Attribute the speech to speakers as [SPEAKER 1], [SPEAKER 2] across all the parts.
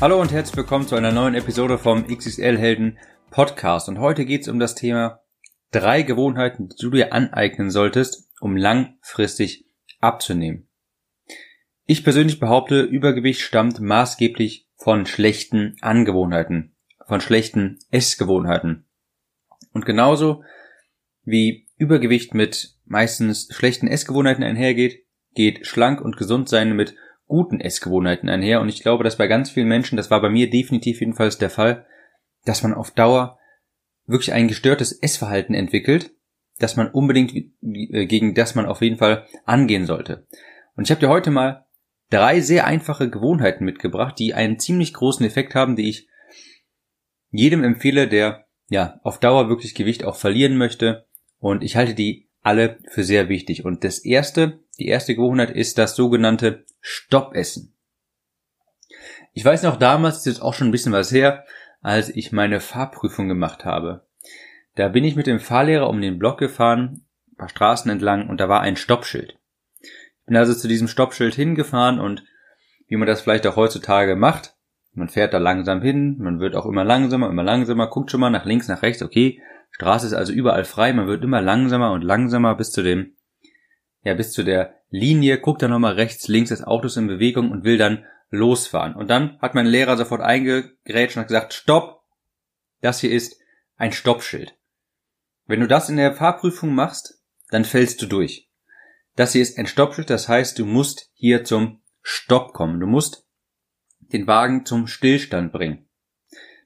[SPEAKER 1] Hallo und herzlich willkommen zu einer neuen Episode vom XXL Helden Podcast. Und heute geht es um das Thema drei Gewohnheiten, die du dir aneignen solltest, um langfristig abzunehmen. Ich persönlich behaupte, Übergewicht stammt maßgeblich von schlechten Angewohnheiten, von schlechten Essgewohnheiten. Und genauso wie Übergewicht mit meistens schlechten Essgewohnheiten einhergeht, geht schlank und gesund sein mit guten Essgewohnheiten einher. Und ich glaube, dass bei ganz vielen Menschen, das war bei mir definitiv jedenfalls der Fall, dass man auf Dauer wirklich ein gestörtes Essverhalten entwickelt, dass man unbedingt äh, gegen das man auf jeden Fall angehen sollte. Und ich habe dir heute mal drei sehr einfache Gewohnheiten mitgebracht, die einen ziemlich großen Effekt haben, die ich jedem empfehle, der ja auf Dauer wirklich Gewicht auch verlieren möchte. Und ich halte die alle für sehr wichtig. Und das erste, die erste Gewohnheit ist das sogenannte Stoppessen. Ich weiß noch damals, ist jetzt auch schon ein bisschen was her, als ich meine Fahrprüfung gemacht habe. Da bin ich mit dem Fahrlehrer um den Block gefahren, ein paar Straßen entlang und da war ein Stoppschild. Ich bin also zu diesem Stoppschild hingefahren und wie man das vielleicht auch heutzutage macht, man fährt da langsam hin, man wird auch immer langsamer, immer langsamer, guckt schon mal nach links, nach rechts, okay, Straße ist also überall frei, man wird immer langsamer und langsamer bis zu dem, ja, bis zu der Linie, guckt dann nochmal rechts, links, das Auto ist in Bewegung und will dann losfahren. Und dann hat mein Lehrer sofort eingegrätscht und hat gesagt, stopp! Das hier ist ein Stoppschild. Wenn du das in der Fahrprüfung machst, dann fällst du durch. Das hier ist ein Stoppschild, das heißt, du musst hier zum Stopp kommen. Du musst den Wagen zum Stillstand bringen.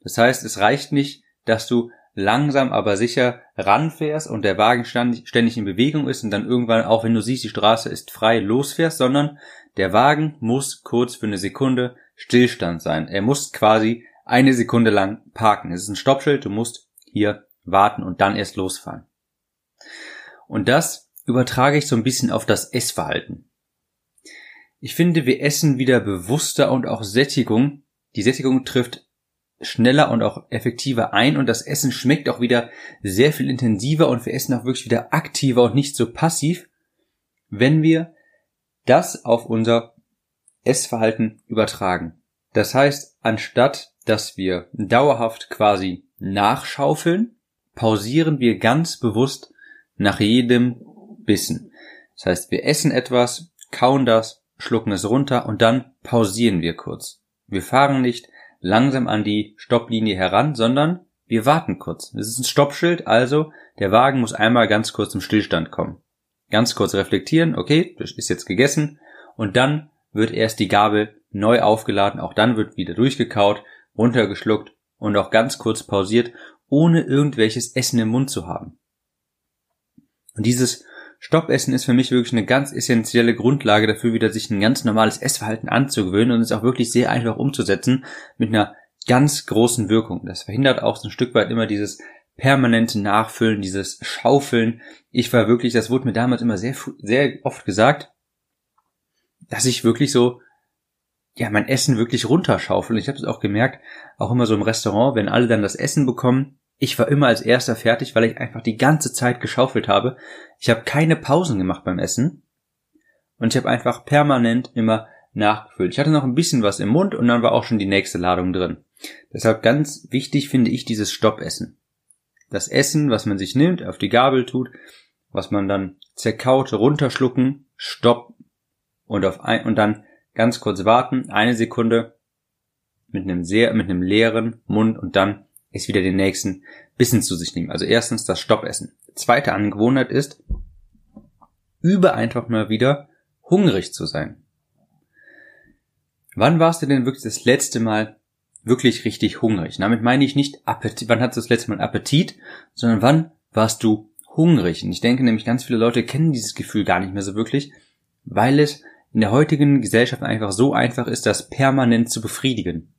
[SPEAKER 1] Das heißt, es reicht nicht, dass du langsam aber sicher ranfährst und der Wagen ständig in Bewegung ist und dann irgendwann, auch wenn du siehst, die Straße ist frei, losfährst, sondern der Wagen muss kurz für eine Sekunde Stillstand sein. Er muss quasi eine Sekunde lang parken. Es ist ein Stoppschild, du musst hier warten und dann erst losfahren. Und das übertrage ich so ein bisschen auf das Essverhalten. Ich finde, wir essen wieder bewusster und auch Sättigung. Die Sättigung trifft schneller und auch effektiver ein und das Essen schmeckt auch wieder sehr viel intensiver und wir essen auch wirklich wieder aktiver und nicht so passiv, wenn wir das auf unser Essverhalten übertragen. Das heißt, anstatt dass wir dauerhaft quasi nachschaufeln, pausieren wir ganz bewusst nach jedem Bissen. Das heißt, wir essen etwas, kauen das, schlucken es runter und dann pausieren wir kurz. Wir fahren nicht langsam an die Stopplinie heran, sondern wir warten kurz. Es ist ein Stoppschild, also der Wagen muss einmal ganz kurz zum Stillstand kommen. Ganz kurz reflektieren, okay, das ist jetzt gegessen und dann wird erst die Gabel neu aufgeladen, auch dann wird wieder durchgekaut, runtergeschluckt und auch ganz kurz pausiert, ohne irgendwelches Essen im Mund zu haben. Und dieses Stoppessen ist für mich wirklich eine ganz essentielle Grundlage dafür, wieder sich ein ganz normales Essverhalten anzugewöhnen und ist auch wirklich sehr einfach umzusetzen mit einer ganz großen Wirkung. Das verhindert auch so ein Stück weit immer dieses permanente Nachfüllen, dieses Schaufeln. Ich war wirklich, das wurde mir damals immer sehr, sehr oft gesagt, dass ich wirklich so, ja, mein Essen wirklich runterschaufeln. Ich habe es auch gemerkt, auch immer so im Restaurant, wenn alle dann das Essen bekommen, ich war immer als erster fertig, weil ich einfach die ganze Zeit geschaufelt habe. Ich habe keine Pausen gemacht beim Essen. Und ich habe einfach permanent immer nachgefüllt. Ich hatte noch ein bisschen was im Mund und dann war auch schon die nächste Ladung drin. Deshalb ganz wichtig finde ich dieses Stoppessen. Das Essen, was man sich nimmt, auf die Gabel tut, was man dann zerkaut, runterschlucken, stopp und auf ein, und dann ganz kurz warten, eine Sekunde mit einem sehr, mit einem leeren Mund und dann ist wieder den nächsten Bissen zu sich nehmen. Also erstens das Stoppessen. Zweite Angewohnheit ist, übe einfach mal wieder hungrig zu sein. Wann warst du denn wirklich das letzte Mal wirklich richtig hungrig? Damit meine ich nicht Appetit, wann hattest du das letzte Mal Appetit, sondern wann warst du hungrig? Und ich denke nämlich, ganz viele Leute kennen dieses Gefühl gar nicht mehr so wirklich, weil es in der heutigen Gesellschaft einfach so einfach ist, das permanent zu befriedigen.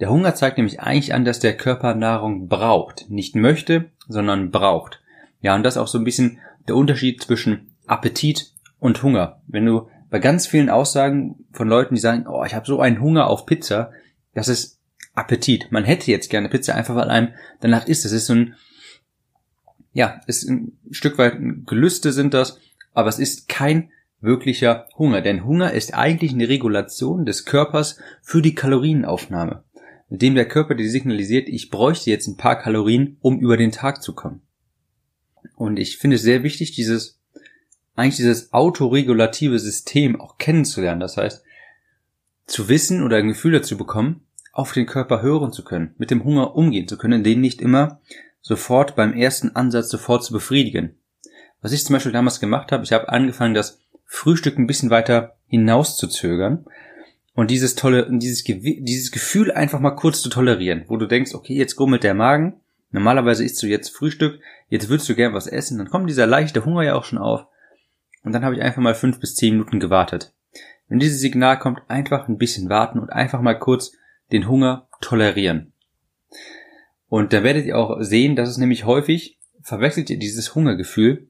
[SPEAKER 1] Der Hunger zeigt nämlich eigentlich an, dass der Körper Nahrung braucht. Nicht möchte, sondern braucht. Ja, und das ist auch so ein bisschen der Unterschied zwischen Appetit und Hunger. Wenn du bei ganz vielen Aussagen von Leuten, die sagen, oh, ich habe so einen Hunger auf Pizza, das ist Appetit. Man hätte jetzt gerne Pizza, einfach weil einem danach ist. Das ist so ein, ja, ist ein Stück weit Gelüste sind das, aber es ist kein wirklicher Hunger. Denn Hunger ist eigentlich eine Regulation des Körpers für die Kalorienaufnahme mit dem der Körper dir signalisiert, ich bräuchte jetzt ein paar Kalorien, um über den Tag zu kommen. Und ich finde es sehr wichtig, dieses, eigentlich dieses autoregulative System auch kennenzulernen. Das heißt, zu wissen oder ein Gefühl dazu bekommen, auf den Körper hören zu können, mit dem Hunger umgehen zu können, den nicht immer sofort beim ersten Ansatz sofort zu befriedigen. Was ich zum Beispiel damals gemacht habe, ich habe angefangen, das Frühstück ein bisschen weiter hinaus zu zögern und dieses tolle, dieses, dieses Gefühl einfach mal kurz zu tolerieren, wo du denkst, okay, jetzt grummelt der Magen, normalerweise isst du jetzt Frühstück, jetzt würdest du gern was essen, dann kommt dieser leichte Hunger ja auch schon auf. Und dann habe ich einfach mal fünf bis zehn Minuten gewartet. Wenn dieses Signal kommt, einfach ein bisschen warten und einfach mal kurz den Hunger tolerieren. Und da werdet ihr auch sehen, dass es nämlich häufig verwechselt ihr dieses Hungergefühl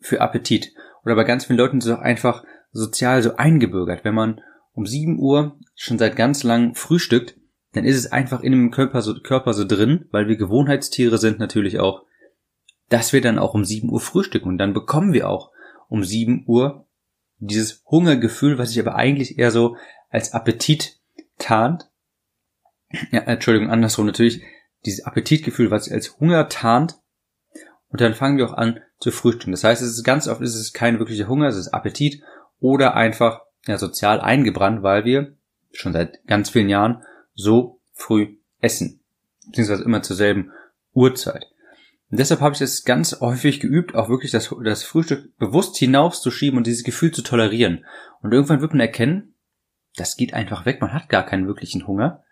[SPEAKER 1] für Appetit. Oder bei ganz vielen Leuten ist es auch einfach sozial so eingebürgert, wenn man um 7 Uhr schon seit ganz lang frühstückt, dann ist es einfach in dem Körper so, Körper so drin, weil wir Gewohnheitstiere sind natürlich auch, dass wir dann auch um 7 Uhr frühstücken und dann bekommen wir auch um 7 Uhr dieses Hungergefühl, was sich aber eigentlich eher so als Appetit tarnt. Ja, Entschuldigung, andersrum natürlich, dieses Appetitgefühl, was sich als Hunger tarnt. Und dann fangen wir auch an zu frühstücken. Das heißt, es ist ganz oft, ist es kein wirklicher Hunger, es ist Appetit oder einfach ja sozial eingebrannt, weil wir schon seit ganz vielen Jahren so früh essen. Beziehungsweise immer zur selben Uhrzeit. Und deshalb habe ich es ganz häufig geübt, auch wirklich das, das Frühstück bewusst hinauszuschieben und dieses Gefühl zu tolerieren. Und irgendwann wird man erkennen, das geht einfach weg, man hat gar keinen wirklichen Hunger.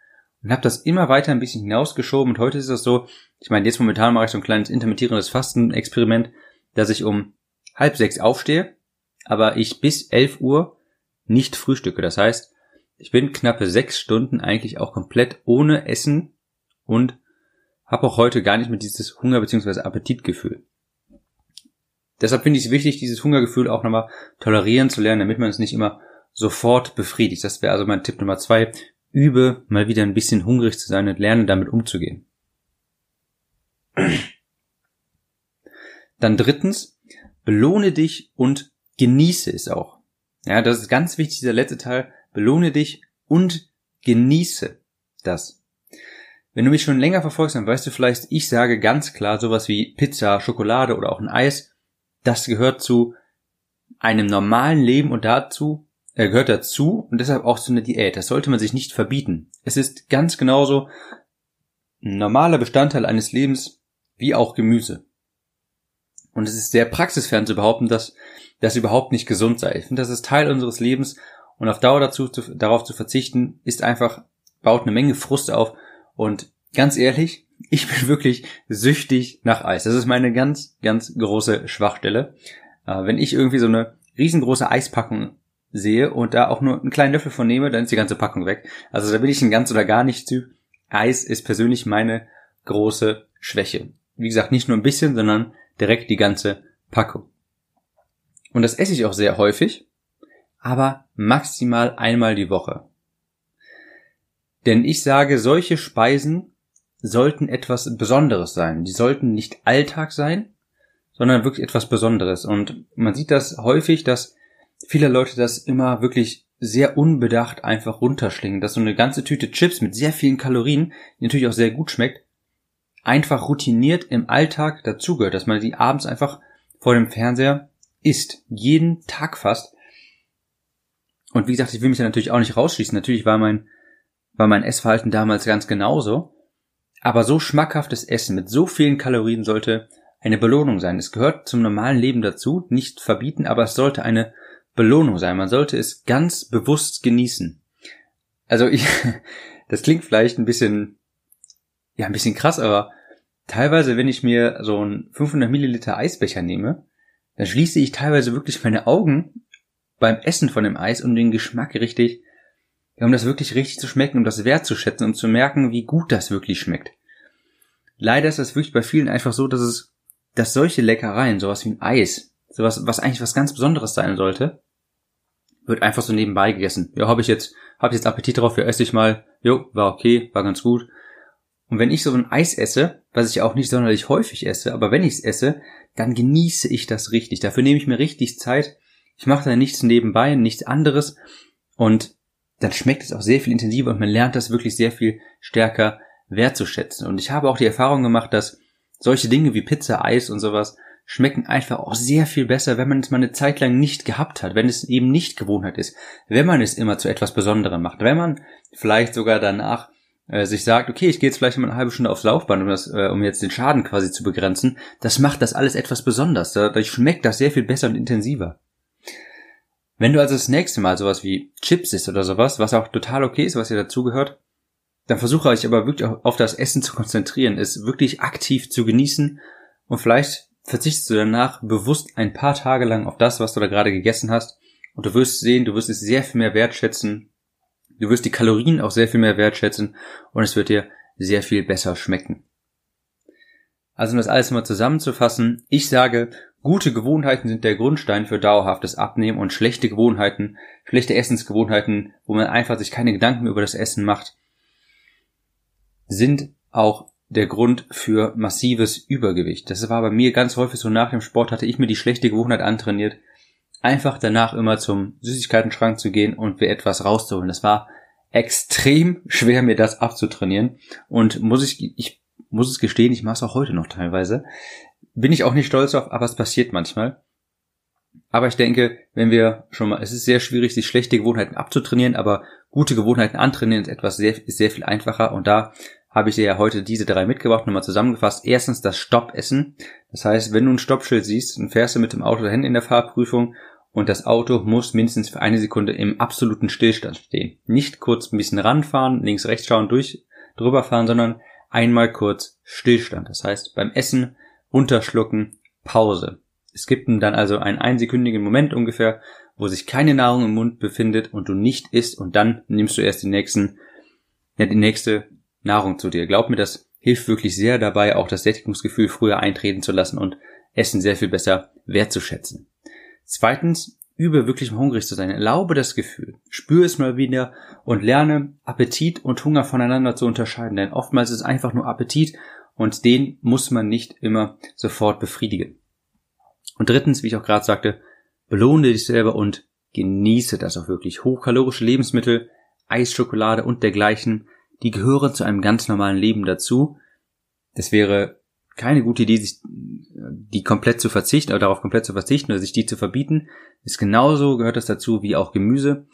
[SPEAKER 1] Und habe das immer weiter ein bisschen hinausgeschoben. Und heute ist das so, ich meine, jetzt momentan mache ich so ein kleines intermittierendes Fasten-Experiment, dass ich um halb sechs aufstehe, aber ich bis elf Uhr nicht frühstücke. Das heißt, ich bin knappe sechs Stunden eigentlich auch komplett ohne Essen und habe auch heute gar nicht mehr dieses Hunger- bzw. Appetitgefühl. Deshalb finde ich es wichtig, dieses Hungergefühl auch nochmal tolerieren zu lernen, damit man es nicht immer sofort befriedigt. Das wäre also mein Tipp Nummer zwei. Übe mal wieder ein bisschen hungrig zu sein und lerne damit umzugehen. Dann drittens, belohne dich und genieße es auch. Ja, das ist ganz wichtig, dieser letzte Teil. Belohne dich und genieße das. Wenn du mich schon länger verfolgst, dann weißt du vielleicht, ich sage ganz klar sowas wie Pizza, Schokolade oder auch ein Eis. Das gehört zu einem normalen Leben und dazu, äh, gehört dazu und deshalb auch zu einer Diät. Das sollte man sich nicht verbieten. Es ist ganz genauso ein normaler Bestandteil eines Lebens wie auch Gemüse. Und es ist sehr praxisfern zu behaupten, dass das überhaupt nicht gesund sei. Ich finde, das ist Teil unseres Lebens und auf Dauer dazu, zu, darauf zu verzichten, ist einfach, baut eine Menge Frust auf und ganz ehrlich, ich bin wirklich süchtig nach Eis. Das ist meine ganz, ganz große Schwachstelle. Äh, wenn ich irgendwie so eine riesengroße Eispackung sehe und da auch nur einen kleinen Löffel von nehme, dann ist die ganze Packung weg. Also da bin ich ein ganz oder gar nicht Typ. Eis ist persönlich meine große Schwäche. Wie gesagt, nicht nur ein bisschen, sondern direkt die ganze Packung. Und das esse ich auch sehr häufig, aber maximal einmal die Woche. Denn ich sage, solche Speisen sollten etwas Besonderes sein. Die sollten nicht Alltag sein, sondern wirklich etwas Besonderes. Und man sieht das häufig, dass viele Leute das immer wirklich sehr unbedacht einfach runterschlingen, dass so eine ganze Tüte Chips mit sehr vielen Kalorien, die natürlich auch sehr gut schmeckt, einfach routiniert im Alltag dazugehört, dass man die abends einfach vor dem Fernseher isst. Jeden Tag fast. Und wie gesagt, ich will mich da natürlich auch nicht rausschließen. Natürlich war mein, war mein Essverhalten damals ganz genauso. Aber so schmackhaftes Essen mit so vielen Kalorien sollte eine Belohnung sein. Es gehört zum normalen Leben dazu, nicht verbieten, aber es sollte eine Belohnung sein. Man sollte es ganz bewusst genießen. Also ich, das klingt vielleicht ein bisschen, ja, ein bisschen krass, aber teilweise, wenn ich mir so einen 500 Milliliter Eisbecher nehme, dann schließe ich teilweise wirklich meine Augen beim Essen von dem Eis, um den Geschmack richtig, um das wirklich richtig zu schmecken, um das wertzuschätzen und zu merken, wie gut das wirklich schmeckt. Leider ist das wirklich bei vielen einfach so, dass es, dass solche Leckereien, sowas wie ein Eis, sowas, was eigentlich was ganz Besonderes sein sollte, wird einfach so nebenbei gegessen. Ja, habe ich jetzt, habe jetzt Appetit drauf, ja, esse ich mal. Jo, war okay, war ganz gut. Und wenn ich so ein Eis esse, was ich auch nicht sonderlich häufig esse, aber wenn ich es esse, dann genieße ich das richtig. Dafür nehme ich mir richtig Zeit. Ich mache da nichts nebenbei, nichts anderes. Und dann schmeckt es auch sehr viel intensiver und man lernt das wirklich sehr viel stärker wertzuschätzen. Und ich habe auch die Erfahrung gemacht, dass solche Dinge wie Pizza, Eis und sowas schmecken einfach auch sehr viel besser, wenn man es mal eine Zeit lang nicht gehabt hat, wenn es eben nicht Gewohnheit ist, wenn man es immer zu etwas Besonderem macht, wenn man vielleicht sogar danach äh, sich sagt, okay, ich gehe jetzt vielleicht mal eine halbe Stunde aufs Laufband, um, das, äh, um jetzt den Schaden quasi zu begrenzen, das macht das alles etwas besonders. Dadurch schmeckt das sehr viel besser und intensiver. Wenn du also das nächste Mal sowas wie Chips isst oder sowas, was auch total okay ist, was hier dazugehört, dann versuche euch aber wirklich auf das Essen zu konzentrieren, es wirklich aktiv zu genießen und vielleicht verzichtest du danach bewusst ein paar Tage lang auf das, was du da gerade gegessen hast und du wirst sehen, du wirst es sehr viel mehr wertschätzen, du wirst die Kalorien auch sehr viel mehr wertschätzen und es wird dir sehr viel besser schmecken. Also um das alles mal zusammenzufassen, ich sage, gute Gewohnheiten sind der Grundstein für dauerhaftes Abnehmen und schlechte Gewohnheiten, schlechte Essensgewohnheiten, wo man einfach sich keine Gedanken über das Essen macht, sind auch der Grund für massives Übergewicht. Das war bei mir ganz häufig so nach dem Sport hatte ich mir die schlechte Gewohnheit antrainiert, einfach danach immer zum Süßigkeitenschrank zu gehen und mir etwas rauszuholen. Das war extrem schwer, mir das abzutrainieren. Und muss ich, ich muss es gestehen, ich mache es auch heute noch teilweise. Bin ich auch nicht stolz auf, aber es passiert manchmal. Aber ich denke, wenn wir schon mal, es ist sehr schwierig, sich schlechte Gewohnheiten abzutrainieren, aber gute Gewohnheiten antrainieren ist etwas sehr, ist sehr viel einfacher. Und da habe ich dir ja heute diese drei mitgebracht, nochmal zusammengefasst. Erstens das Stoppessen. Das heißt, wenn du ein Stoppschild siehst, dann fährst du mit dem Auto dahin in der Fahrprüfung und das Auto muss mindestens für eine Sekunde im absoluten Stillstand stehen. Nicht kurz ein bisschen ranfahren, links, rechts schauen, durch, drüber fahren, sondern einmal kurz Stillstand. Das heißt, beim Essen runterschlucken, Pause. Es gibt dann also einen einsekündigen Moment ungefähr, wo sich keine Nahrung im Mund befindet und du nicht isst und dann nimmst du erst den nächsten, ja, die nächste Nahrung zu dir. Glaub mir, das hilft wirklich sehr dabei, auch das Sättigungsgefühl früher eintreten zu lassen und Essen sehr viel besser wertzuschätzen. Zweitens, übe wirklich mal hungrig zu sein. Erlaube das Gefühl. Spür es mal wieder und lerne Appetit und Hunger voneinander zu unterscheiden. Denn oftmals ist es einfach nur Appetit und den muss man nicht immer sofort befriedigen. Und drittens, wie ich auch gerade sagte, belohne dich selber und genieße das auch wirklich. Hochkalorische Lebensmittel, Eisschokolade und dergleichen die gehören zu einem ganz normalen Leben dazu. Das wäre keine gute Idee, sich die komplett zu verzichten oder darauf komplett zu verzichten oder sich die zu verbieten. Ist genauso gehört das dazu wie auch Gemüse.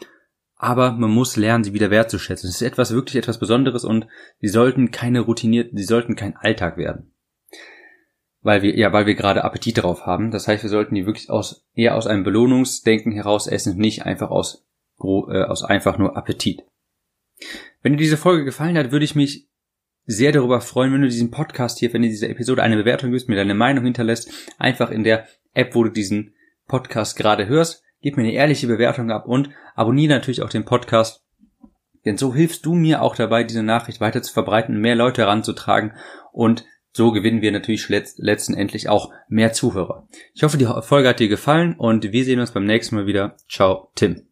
[SPEAKER 1] Aber man muss lernen, sie wieder wertzuschätzen. Es ist etwas wirklich etwas Besonderes und sie sollten keine routinierten, sie sollten kein Alltag werden. Weil wir, ja, weil wir gerade Appetit darauf haben. Das heißt, wir sollten die wirklich aus, eher aus einem Belohnungsdenken heraus essen, nicht einfach aus, äh, aus einfach nur Appetit. Wenn dir diese Folge gefallen hat, würde ich mich sehr darüber freuen, wenn du diesen Podcast hier, wenn du diese Episode eine Bewertung gibst, mir deine Meinung hinterlässt, einfach in der App, wo du diesen Podcast gerade hörst. Gib mir eine ehrliche Bewertung ab und abonniere natürlich auch den Podcast. Denn so hilfst du mir auch dabei, diese Nachricht weiter zu verbreiten, mehr Leute heranzutragen und so gewinnen wir natürlich letztendlich auch mehr Zuhörer. Ich hoffe, die Folge hat dir gefallen und wir sehen uns beim nächsten Mal wieder. Ciao, Tim.